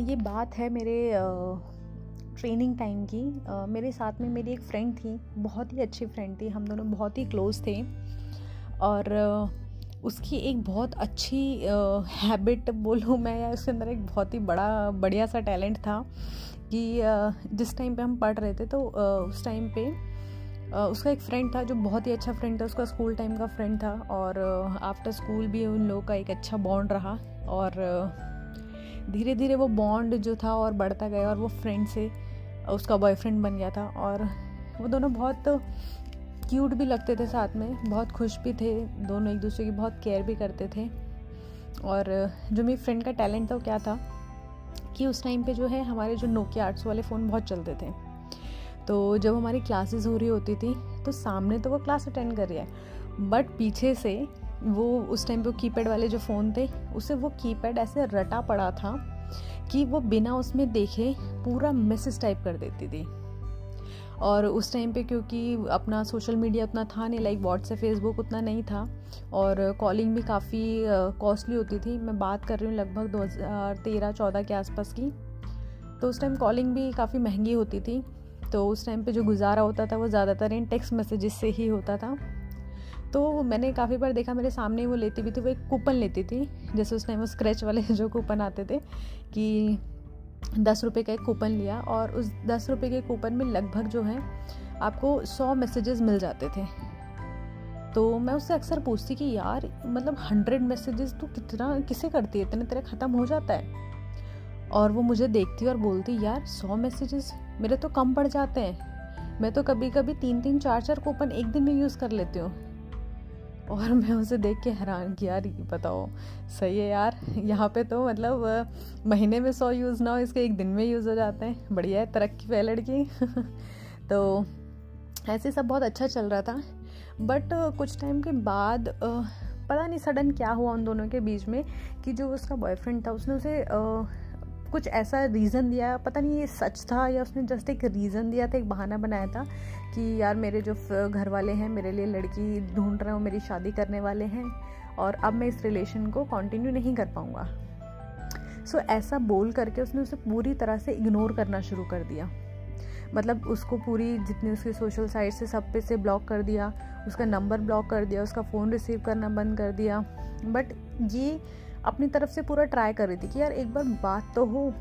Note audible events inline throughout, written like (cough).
ये बात है मेरे ट्रेनिंग टाइम की। मेरे साथ में मेरी एक फ्रेंड थी, बहुत ही अच्छी फ्रेंड थी। हम दोनों बहुत ही क्लोज़ थे। और उसकी एक बहुत अच्छी हैबिट बोलूँ मैं, या उसके अंदर एक बहुत ही बड़ा, बढ़िया सा टैलेंट था कि जिस टाइम पे हम पढ़ रहे थे तो उस टाइम पे उसका एक फ्रेंड था जो बहुत ही अच्छा फ्रेंड था, उसका स्कूल टाइम का फ्रेंड था और आफ्टर स्कूल भी उन लोगों का एक अच्छा बॉन्ड रहा और धीरे धीरे वो बॉन्ड जो था और बढ़ता गया और वो फ्रेंड से उसका बॉयफ्रेंड बन गया था और वो दोनों बहुत क्यूट भी लगते थे साथ में, बहुत खुश भी थे, दोनों एक दूसरे की बहुत केयर भी करते थे और जो मेरी फ्रेंड का टैलेंट था वो क्या था कि उस टाइम पे जो है हमारे जो नोकिया आर्ट्स वाले फ़ोन बहुत चलते थे। तो जब हमारी क्लासेस हो रही होती थी तो सामने तो वो क्लास अटेंड कर रही है, बट पीछे से वो उस टाइम पे कीपैड वाले जो फ़ोन थे, उसे वो कीपैड ऐसे रटा पड़ा था कि वो बिना उसमें देखे पूरा मैसेज टाइप कर देती थी। और उस टाइम पे क्योंकि अपना सोशल मीडिया उतना था नहीं लाइक व्हाट्सएप फेसबुक उतना नहीं था, और कॉलिंग भी काफ़ी कॉस्टली होती थी। मैं बात कर रही हूँ लगभग दो हज़ार तेरह, चौदह के आसपास की तो उस टाइम कॉलिंग भी काफ़ी महँगी होती थी। तो उस टाइम पे जो गुजारा होता था वो ज़्यादातर इन टेक्स्ट मैसेजेस से ही होता था। तो मैंने काफ़ी बार देखा, मेरे सामने वो लेती भी थी, वो एक कूपन लेती थी, जैसे उस टाइम वो स्क्रैच वाले (laughs) जो कूपन आते थे कि दस रुपये का एक कूपन लिया और उस दस रुपये के कूपन में लगभग जो है आपको सौ मैसेजेस मिल जाते थे। तो मैं उससे अक्सर पूछती कि यार मतलब हंड्रेड मैसेजेस तो कितना, किसे करती है? इतने तरह ख़त्म हो जाता है। और वो मुझे देखती और बोलती, यार, सौ मैसेजेस मेरे तो कम पड़ जाते हैं। मैं तो कभी कभी तीन तीन चार चार कूपन एक दिन में यूज़ कर लेती हूँ। और मैं उसे देख के हैरान किया यार बताओ, सही है यार? यहाँ पे तो मतलब महीने में सौ यूज़ ना हो, इसके एक दिन में यूज़ हो जाते हैं। बढ़िया है, तरक्की पे लड़की (laughs) तो ऐसे सब बहुत अच्छा चल रहा था। बट, कुछ टाइम के बाद पता नहीं सडन क्या हुआ उन दोनों के बीच में कि जो उसका बॉयफ्रेंड था, उसने उसे कुछ ऐसा रीज़न दिया पता नहीं ये सच था या उसने जस्ट एक रीज़न दिया था एक बहाना बनाया था कि यार मेरे जो घर वाले हैं मेरे लिए लड़की ढूंढ रहे हो मेरी शादी करने वाले हैं और अब मैं इस रिलेशन को कंटिन्यू नहीं कर पाऊँगा। सो so, ऐसा बोल करके उसने उसे पूरी तरह से इग्नोर करना शुरू कर दिया। मतलब उसको पूरी जितनी उसकी सोशल साइट से सब पे से ब्लॉक कर दिया उसका नंबर ब्लॉक कर दिया उसका फ़ोन रिसीव करना बंद कर दिया। बट ये अपनी तरफ़ से पूरा ट्राई कर रही थी कि यार एक बार बात तो हो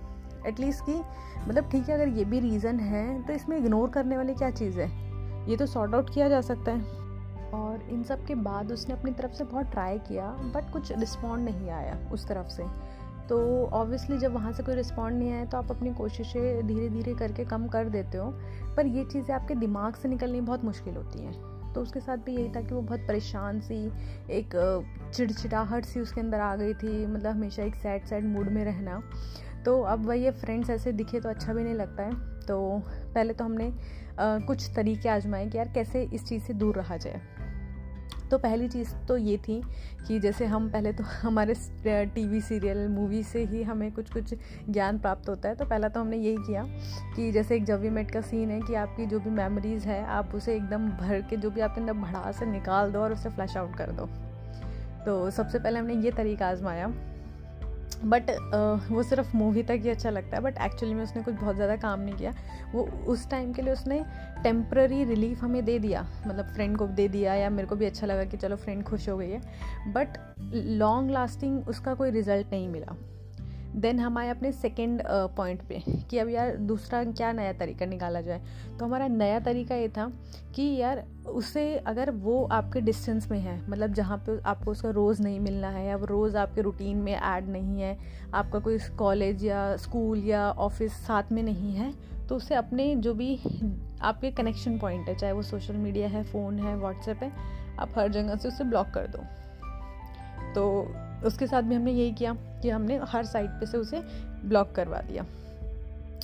एटलीस्ट कि मतलब ठीक है, अगर ये भी रीज़न है तो इसमें इग्नोर करने वाली क्या चीज़ है? ये तो सॉर्ट आउट किया जा सकता है। और इन सब के बाद उसने अपनी तरफ़ से बहुत ट्राई किया बट कुछ रिस्पॉन्ड नहीं आया उस तरफ़ से। तो ऑब्वियसली जब वहाँ से कोई रिस्पॉन्ड नहीं आया तो आप अपनी कोशिशें धीरे धीरे करके कम कर देते हो, पर ये चीज़ें आपके दिमाग से निकलनी बहुत मुश्किल होती हैं। तो उसके साथ भी यही था कि वो बहुत परेशान सी एक चिड़चिड़ाहट सी उसके अंदर आ गई थी मतलब हमेशा एक सैड सैड मूड में रहना। तो अब वही ये फ्रेंड्स ऐसे दिखे तो अच्छा भी नहीं लगता है। तो पहले तो हमने आ, कुछ तरीके आजमाए कि यार कैसे इस चीज़ से दूर रहा जाए। तो पहली चीज़ तो ये थी कि जैसे हम पहले तो (laughs) हमारे टीवी सीरियल, मूवी से ही हमें कुछ कुछ ज्ञान प्राप्त होता है। तो पहला तो हमने यही किया कि जैसे एक जवी मेट का सीन है कि आपकी जो भी मेमोरीज़ है, आप उसे एकदम भर के जो भी आपके अंदर भड़ा से निकाल दो और उसे फ्लैश आउट कर दो। तो सबसे पहले हमने ये तरीका आजमाया बट uh, वो सिर्फ़ मूवी तक ही अच्छा लगता है बट एक्चुअली में उसने कुछ बहुत ज़्यादा काम नहीं किया। वो उस टाइम के लिए उसने टेम्प्ररी रिलीफ हमें दे दिया। मतलब फ्रेंड को दे दिया या मेरे को भी अच्छा लगा कि चलो फ्रेंड खुश हो गई है। बट लॉन्ग लास्टिंग उसका कोई रिज़ल्ट नहीं मिला। देन हम आए अपने सेकेंड पॉइंट पे कि अब यार दूसरा क्या नया तरीका निकाला जाए। तो हमारा नया तरीका ये था कि यार उसे अगर वो आपके डिस्टेंस में है मतलब जहाँ पे आपको उसका रोज़ नहीं मिलना है या वो रोज़ आपके रूटीन में ऐड नहीं है, आपका कोई कॉलेज या स्कूल या ऑफ़िस साथ में नहीं है तो उसे अपने जो भी आपके कनेक्शन पॉइंट है, चाहे वो सोशल मीडिया है फ़ोन है व्हाट्सएप है, आप हर जगह से उसे ब्लॉक कर दो। तो उसके साथ भी हमने यही किया कि हमने हर साइड पे से उसे ब्लॉक करवा दिया।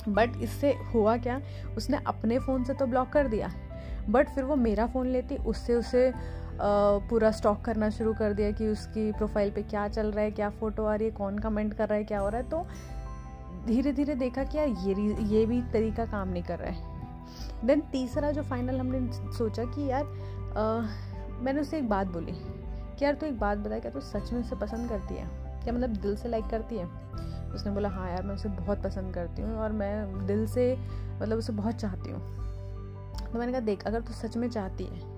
बट इससे हुआ क्या? उसने अपने फ़ोन से तो ब्लॉक कर दिया बट फिर वो मेरा फ़ोन लेती उससे उसे पूरा स्टॉक करना शुरू कर दिया कि उसकी प्रोफ़ाइल पे क्या चल रहा है क्या फ़ोटो आ रही है कौन कमेंट कर रहा है क्या हो रहा है। तो धीरे धीरे देखा कि यार ये ये भी तरीका काम नहीं कर रहा है। देन तीसरा जो फाइनल हमने सोचा कि यार आ, मैंने उससे एक बात बोली कि यार तू एक बात बता क्या तू सच में उसे पसंद करती है? क्या मतलब दिल से लाइक करती है? उसने बोला हाँ यार, मैं उसे बहुत पसंद करती हूँ और मैं दिल से मतलब उसे बहुत चाहती हूँ। तो मैंने कहा, देख, अगर तू सच में चाहती है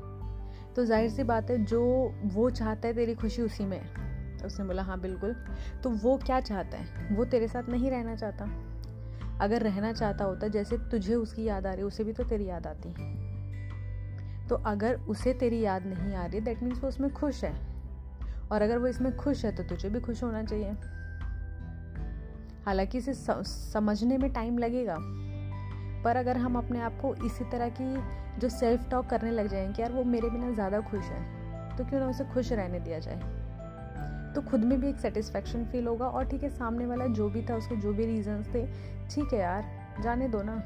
तो ज़ाहिर सी बात है, जो वो चाहता है तेरी खुशी उसी में है। उसने बोला हाँ बिल्कुल। तो वो क्या चाहता है? वो तेरे साथ नहीं रहना चाहता। अगर रहना चाहता होता, जैसे तुझे उसकी याद आ रही उसे भी तो तेरी याद आती। तो अगर उसे तेरी याद नहीं आ रही दैट मीन्स वो उसमें खुश है। और अगर वो इसमें खुश है तो तुझे भी खुश होना चाहिए। हालाँकि इसे समझने में टाइम लगेगा, पर अगर हम अपने आप को इसी तरह की जो सेल्फ टॉक करने लग जाएँ कि यार वो मेरे बिना ज़्यादा खुश है तो क्यों ना उसे खुश रहने दिया जाए? तो खुद में भी एक सेटिस्फेक्शन फील होगा और ठीक है, सामने वाला जो भी था, उसके जो भी रीजंस थे, ठीक है यार, जाने दो ना।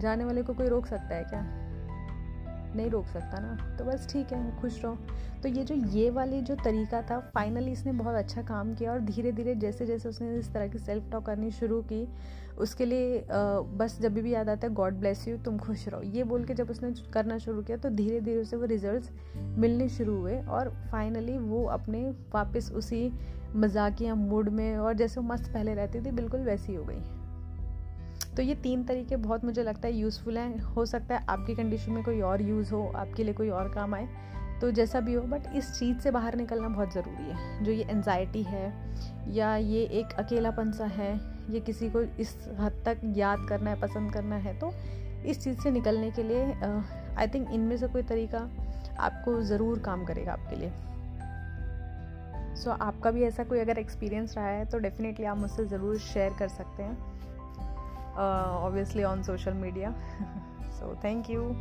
जाने वाले को कोई रोक सकता है क्या? नहीं रोक सकता ना। तो बस ठीक है, खुश रहो। तो ये जो ये वाली जो तरीका था फाइनली इसने बहुत अच्छा काम किया और धीरे धीरे जैसे जैसे उसने इस तरह की सेल्फ टॉक करनी शुरू की, उसके लिए बस जब भी याद आता है गॉड ब्लेस यू तुम खुश रहो। ये बोल के जब उसने करना शुरू किया तो धीरे धीरे उसे वो रिजल्ट्स मिलने शुरू हुए और फाइनली वो अपने वापस उसी मजाकिया मूड में और जैसे वो मस्त पहले रहती थी, बिल्कुल वैसी हो गई। तो ये तीन तरीके बहुत मुझे लगता है यूज़फुल हैं। हो सकता है आपकी कंडीशन में कोई और यूज़ हो आपके लिए कोई और काम आए तो जैसा भी हो बट इस चीज़ से बाहर निकलना बहुत ज़रूरी है। जो ये एनजाइटी है या ये एक अकेलापन सा है ये किसी को इस हद तक याद करना है पसंद करना है तो इस चीज़ से निकलने के लिए आई थिंक इनमें से कोई तरीका आपको ज़रूर काम करेगा आपके लिए। सो so, आपका भी ऐसा कोई अगर एक्सपीरियंस रहा है तो डेफिनेटली आप मुझसे ज़रूर शेयर कर सकते हैं। Uh, obviously on social media. (laughs) So thank you